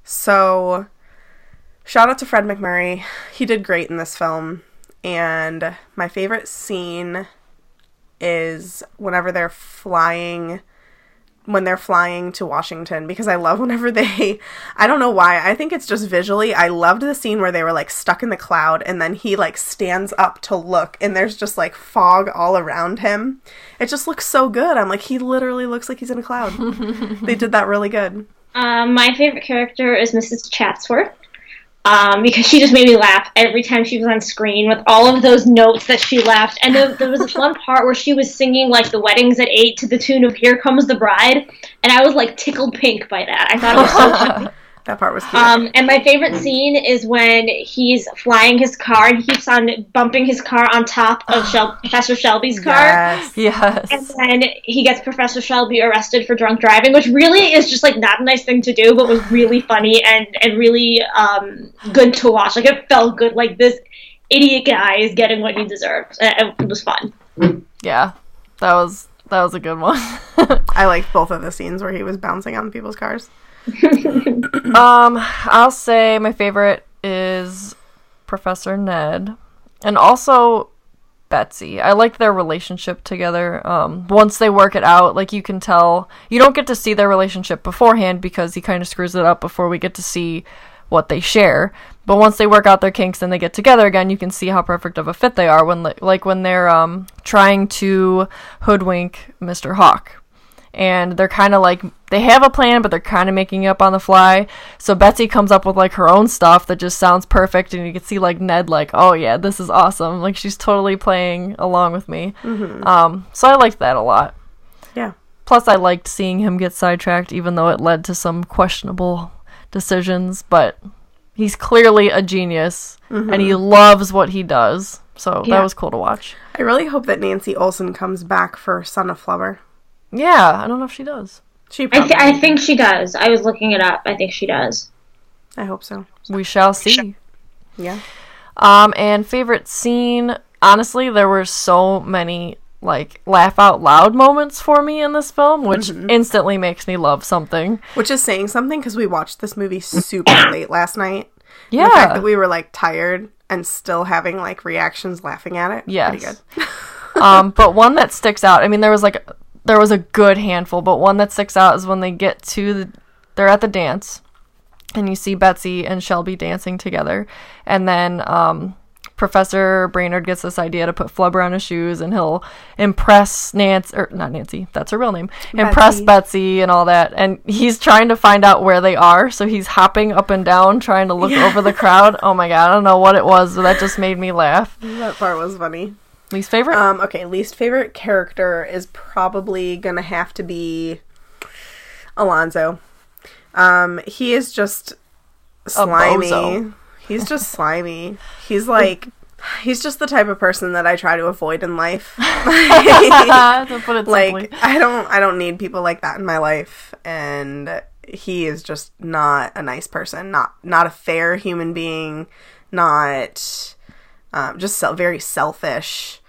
So, shout out to Fred MacMurray. He did great in this film. And my favorite scene is whenever they're flying when they're flying to Washington because I love whenever they I don't know why. I think it's just visually. I loved the scene where they were like stuck in the cloud and then he like stands up to look and there's just like fog all around him. It just looks so good. I'm like he literally looks like he's in a cloud. they did that really good.
Um, my favorite character is Mrs. Chatsworth. Um, because she just made me laugh every time she was on screen with all of those notes that she left. And there, there was this one part where she was singing like the weddings at eight to the tune of "Here Comes the Bride," and I was like tickled pink by that. I thought it was so funny.
That part was cute.
Um, and my favorite scene is when he's flying his car and he keeps on bumping his car on top of Shel- Professor Shelby's car.
yes.
Yes.
And then he gets Professor Shelby arrested for drunk driving, which really is just like not a nice thing to do, but was really funny and and really um, good to watch. Like it felt good. Like this idiot guy is getting what he deserves. Uh, It was fun.
yeah. That was that was a good one.
I liked both of the scenes where he was bouncing on people's cars.
um, I'll say my favorite is Professor Ned, and also Betsy. I like their relationship together. Um, once they work it out, like you can tell, you don't get to see their relationship beforehand because he kind of screws it up before we get to see what they share. But once they work out their kinks and they get together again, you can see how perfect of a fit they are when, like, when they're um trying to hoodwink Mr. Hawk and they're kind of like they have a plan but they're kind of making it up on the fly. So betsy comes up with like her own stuff that just sounds perfect and you can see like ned like oh yeah this is awesome. Like she's totally playing along with me. Um so i liked that a lot.
Yeah.
plus i liked seeing him get sidetracked even though it led to some questionable decisions but he's clearly a genius and he loves what he does. So
Yeah.
that was cool to watch.
I really hope that Nancy Olson comes back for Son of Flubber.
Yeah i don't know if she does
She
I, th- I think she does. I was looking it up. I think she does.
I hope so.
we shall see
Yeah.
Um, and favorite scene, honestly, there were so many like laugh out loud moments for me in this film, which instantly makes me love something.
Which is saying something because we watched this movie super late last night. Yeah, the fact that we were like tired and still having like reactions laughing at it.
Yes.
Pretty good.
um, but one that sticks out. I mean, there was like there was a good handful, but one that sticks out is when they get to the they're at the dance, and you see Betsy and Shelby dancing together, and then um, Professor Brainerd gets this idea to put flubber on his shoes, and he'll impress Nancy, or not Nancy, that's her real name, impress
Betsy.
Betsy and all that. And he's trying to find out where they are, so he's hopping up and down trying to look over the crowd. Oh my god, I don't know what it was, but that just made me laugh.
That part was funny.
Least favorite?
Um, okay, least favorite character is probably gonna have to be Alonzo. Um, he is just slimy. He's just slimy. He's like he's just the type of person that I try to avoid in life.
put it simply.
like I don't I don't need people like that in my life and he is just not a nice person, not not a fair human being, not um, just so, very selfish.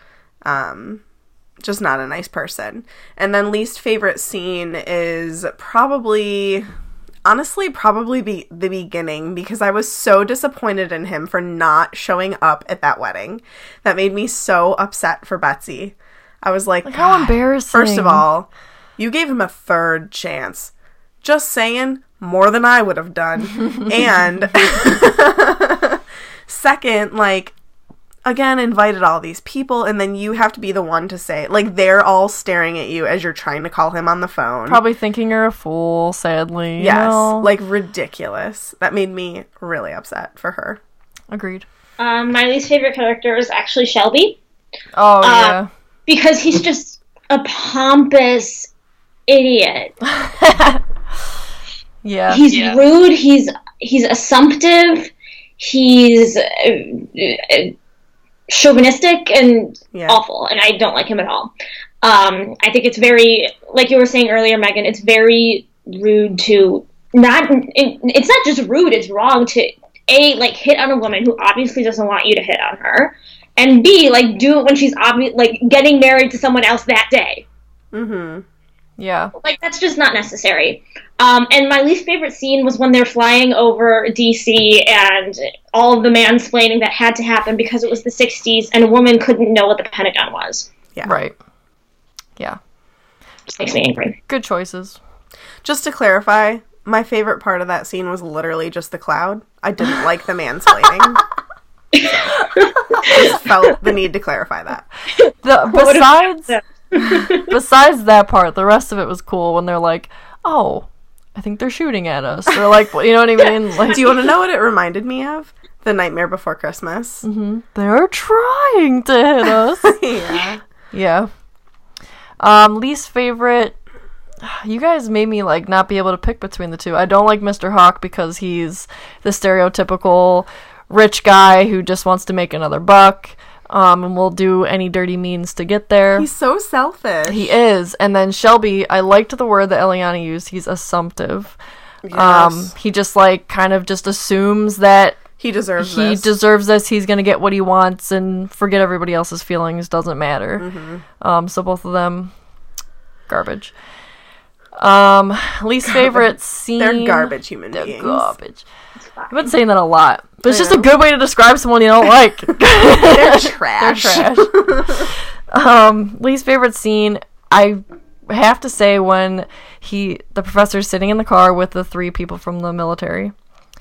Um, just not a nice person. And then least favorite scene is probably honestly probably be the beginning because I was so disappointed in him for not showing up at that wedding. That made me so upset for Betsy. I was like,
how
"God,
embarrassing.
First of all, you gave him a third chance. Just saying, more than I would have done. and second, like again invited all these people and then you have to be the one to say like they're all staring at you as you're trying to call him on the phone.
Probably thinking you're a fool, sadly. you
yes,
know?
like ridiculous. That made me really upset for her.
agreed.
Um, my least favorite character is actually Shelby
Oh
Uh,
yeah.
because he's just a pompous idiot.
Yeah.
He's rude. He's he's assumptive. He's uh, uh, chauvinistic and
Yeah.
awful, and I don't like him at all. Um, I think it's very, like you were saying earlier, Megan. It's very rude to not. It, it's not just rude. It's wrong to a like hit on a woman who obviously doesn't want you to hit on her, and b like do it when she's obvious like getting married to someone else that day.
Mhm.
Yeah.
Like that's just not necessary. Um, and my least favorite scene was when they're flying over DC and all of the mansplaining that had to happen because it was the '60s and a woman couldn't know what the Pentagon was.
Yeah.
Right. Yeah.
Just makes me angry.
Good choices.
Just to clarify, my favorite part of that scene was literally just the cloud. I didn't like the mansplaining. just felt the need to clarify that.
The besides besides that part, the rest of it was cool when they're like, "Oh, I think they're shooting at us." They're like, you know what I mean? Like
Do you want to know what it reminded me of? The Nightmare Before Christmas.
they're trying to hit us.
yeah.
yeah. Um, least favorite. You guys made me like not be able to pick between the two. I don't like Mr. Hawk because he's the stereotypical rich guy who just wants to make another buck. Um, and will do any dirty means to get there.
He's so selfish.
He is. And then Shelby, I liked the word that Eliana used. He's assumptive. Um, he just like kind of just assumes that
he deserves
he
this.
deserves this. He's gonna get what he wants and forget everybody else's feelings. Doesn't matter.
Mm-hmm.
Um, so both of them, garbage. Um, least favorite scene.
They're garbage human
They're
beings.
garbage. I've been saying that a lot, but it's
I
just a good way to describe someone you don't like.
They're trash.
They're trash. um, least favorite scene, I have to say when he, the professor's sitting in the car with the three people from the military,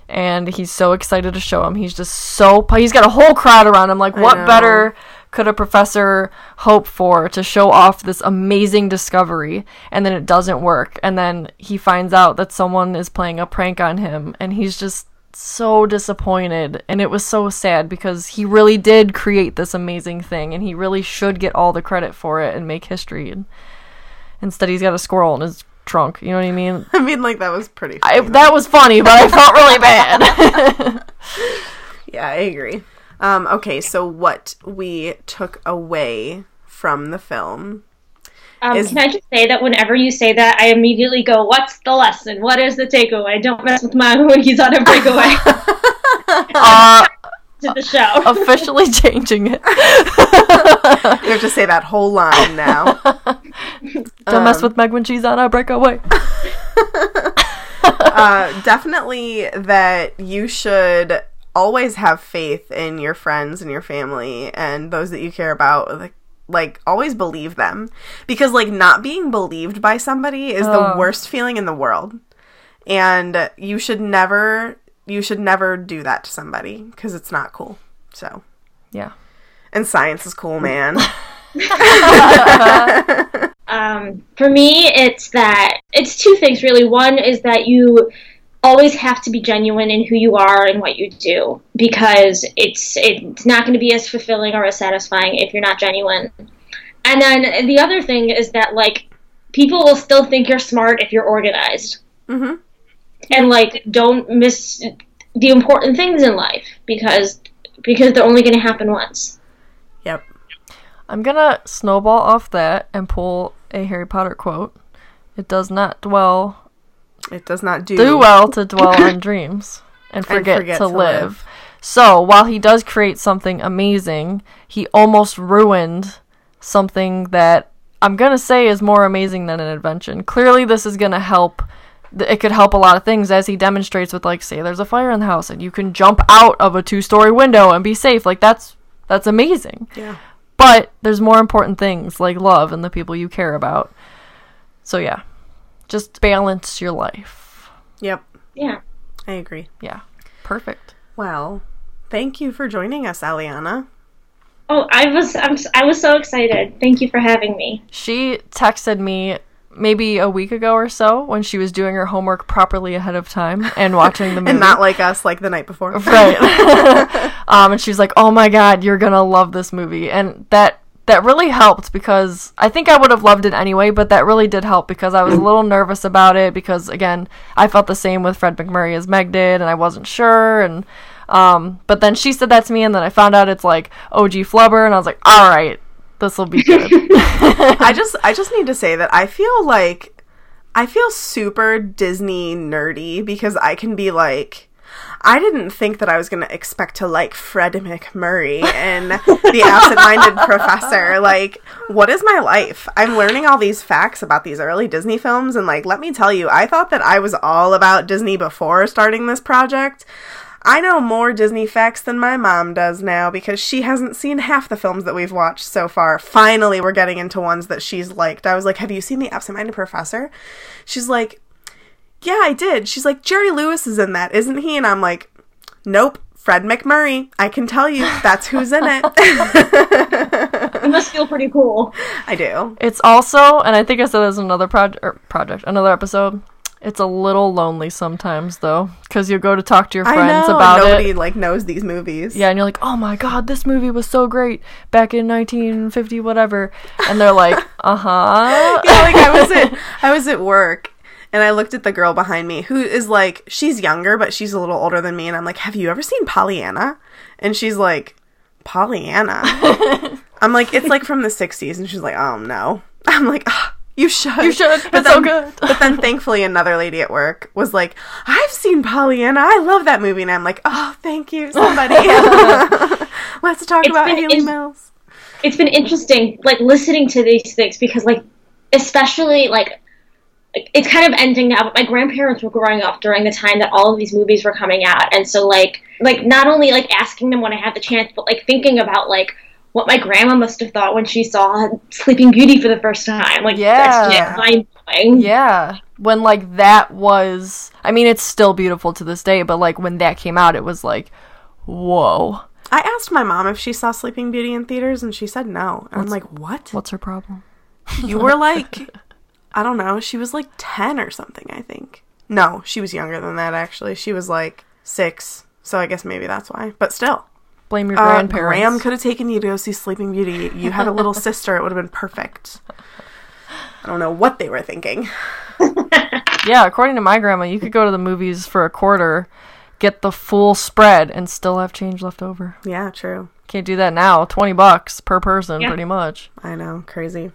and he's so excited to show him. He's just so he's got a whole crowd around him. Like, what better could a professor hope for to show off this amazing discovery? And then it doesn't work, and then he finds out that someone is playing a prank on him, and he's just so disappointed and it was so sad because he really did create this amazing thing and he really should get all the credit for it and make history and instead he's got a squirrel in his trunk you know what i mean
I mean, like that was pretty.
I, that was funny but i felt really bad
yeah, I agree. Um, okay, so what we took away from the film?
Um,
Is-
can I just say that whenever you say that, I immediately go, "What's the lesson? What is the takeaway? Don't mess with Mago when he's on a breakaway
uh,
to the show."
officially changing it
You have to say that whole line now.
don't mess with meg when she's on a breakaway
uh, definitely that you should always have faith in your friends and your family and those that you care about. Like, like always believe them because like not being believed by somebody is the
Oh.
worst feeling in the world, and you should never you should never do that to somebody because it's not cool. So
Yeah.
And science is cool, man.
Um, for me, it's that it's two things really. One is that you always have to be genuine in who you are and what you do because it's it's not going to be as fulfilling or as satisfying if you're not genuine. And then the other thing is that like people will still think you're smart if you're organized.
hmm
and like don't miss the important things in life because because they're only going to happen once.
Yep.
I'm gonna snowball off that and pull a Harry Potter quote. It does not dwell
It does not do.
do well to dwell on dreams and forget,
forget
to,
to
live.
live.
So while he does create something amazing, he almost ruined something that I'm gonna say is more amazing than an invention. Clearly, this is gonna help. It could help a lot of things, as he demonstrates with, like, say, there's a fire in the house and you can jump out of a two-story window and be safe. Like that's that's amazing.
Yeah.
But there's more important things like love and the people you care about. So yeah, just balance your life.
Yep.
Yeah.
I agree.
Yeah, perfect.
Well, thank you for joining us, Eliana.
Oh, I was I'm, s- I was so excited. Thank you for having me.
She texted me maybe a week ago or so when she was doing her homework properly ahead of time and watching the movie.
And not like us, like the night before.
right. um, and she's like, "Oh my god, you're gonna love this movie," and that that really helped because I think I would have loved it anyway, but that really did help because I was a little nervous about it because again, I felt the same with Fred MacMurray as Meg did, and I wasn't sure and. Um, but then she said that to me, and then I found out it's like OG Flubber, and I was like, "All right, this will be good."
I just I just need to say that I feel like I feel super Disney nerdy because I can be like I didn't think that I was gonna expect to like Fred MacMurray and the absent-minded professor. Like, what is my life? I'm learning all these facts about these early Disney films, and like, let me tell you, I thought that I was all about Disney before starting this project. I know more Disney facts than my mom does now because she hasn't seen half the films that we've watched so far. Finally, we're getting into ones that she's liked. I was like, Have you seen The Absent Minded Professor? She's like, Yeah, I did. She's like, Jerry Lewis is in that, isn't he? And I'm like, Nope. Fred MacMurray. I can tell you that's who's in it.
It must feel pretty cool.
I do.
It's also, and I think I said this in another project, project, another episode. It's a little lonely sometimes though, because you go to talk to your
I
friends
know.
about
Nobody
it.
like knows these movies.
Yeah, and you're like, oh my god, this movie was so great back in 1950, whatever. And they're like, uh huh.
yeah, like I was at I was at work and I looked at the girl behind me who is like she's younger but she's a little older than me and I'm like, "Have you ever seen Pollyanna?" And she's like, "Pollyanna." I'm like, "It's like from the 60s." And she's like, "Oh, no." I'm like, "Ah, "You should."
You should.
But
It's so good.
but then thankfully another lady at work was like, "I've seen Pollyanna. I love that movie." And I'm like, "Oh, thank you, somebody." Let's talk
It's
about Hayley
it's-
Mills.
It's been interesting, like listening to these things because, like, especially like. It's kind of ending now, but my grandparents were growing up during the time that all of these movies were coming out, and so like, like not only like asking them when I had the chance, but like thinking about like what my grandma must have thought when she saw Sleeping Beauty for the first time. Like, that's
Yeah.
just mind blowing.
Yeah. When like that was, I mean, it's still beautiful to this day, but like when that came out, it was like, whoa.
I asked my mom if she saw Sleeping Beauty in theaters, and she said no. And I'm like, what?
What's her problem?
You were like, I don't know. She was like 10 or something, I think. No, she was younger than that, actually. She was like six. So I guess maybe that's why. But still.
Blame your
Uh,
grandparents.
Graham could have taken you to go see Sleeping Beauty. You had a little sister. It would have been perfect. I don't know what they were thinking.
Yeah, according to my grandma, you could go to the movies for a quarter, get the full spread, and still have change left over.
Yeah, true.
Can't do that now. Twenty bucks per person,
Yeah.
pretty much.
I know. Crazy.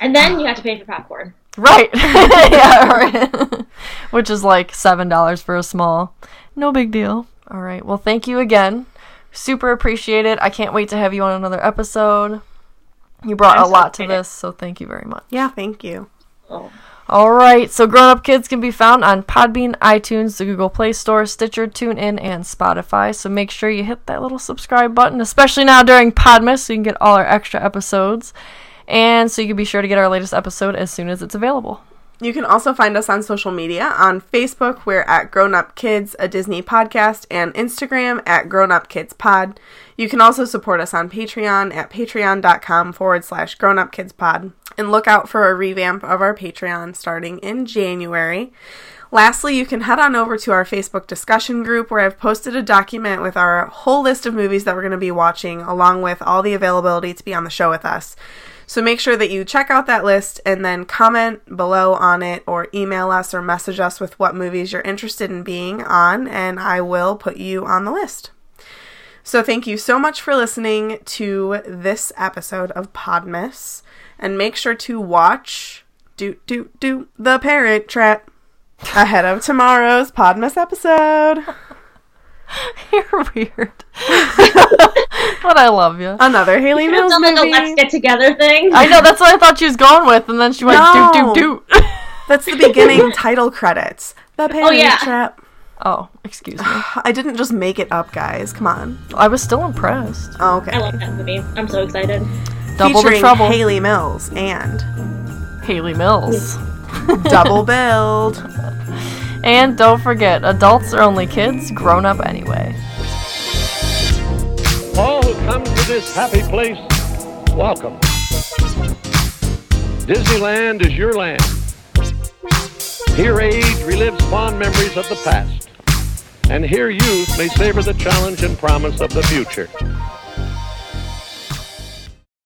And then you have to pay for popcorn.
Right. yeah, right. Which is like seven dollars for a small. No big deal. All right. Well, thank you again. Super appreciate it. I can't wait to have you on another episode. You brought
I'm
a
so
lot to
excited.
this, so thank you very much.
Yeah, thank you.
Oh.
All right, so Grown Up Kids can be found on Podbean, iTunes, the Google Play Store, Stitcher, TuneIn, and Spotify. So make sure you hit that little subscribe button, especially now during Podmas, so you can get all our extra episodes. And so you can be sure to get our latest episode as soon as it's available.
You can also find us on social media. On Facebook, we're at Grown Up Kids, a Disney podcast, and Instagram at Grown Up Kids Pod. You can also support us on Patreon at patreon.com forward slash grown up kids pod. And look out for a revamp of our Patreon starting in January. Lastly, you can head on over to our Facebook discussion group where I've posted a document with our whole list of movies that we're going to be watching, along with all the availability to be on the show with us. So make sure that you check out that list and then comment below on it or email us or message us with what movies you're interested in being on, and I will put you on the list. So thank you so much for listening to this episode of Podmas, and make sure to watch do do do the Parent Trap ahead of tomorrow's Podmas episode.
You're weird. but I love you.
Another Hayley
It's
Mills
not like a let's get together thing.
I know that's what I thought she was going with, and then she went
No.
doot doot doot.
That's the beginning title credits. The oh, Parent
yeah.
Trap.
oh, excuse me.
I didn't just make it up, guys. Come on.
I was still impressed.
Oh, okay.
I love that movie. I'm so excited.
Double the
Featuring
trouble.
Hayley Mills and
Hayley Mills.
double billed.
And don't forget, adults are only kids, grown up anyway.
All who come to this happy place, welcome. Disneyland is your land. Here age relives fond memories of the past. And here youth may savor the challenge and promise of the future.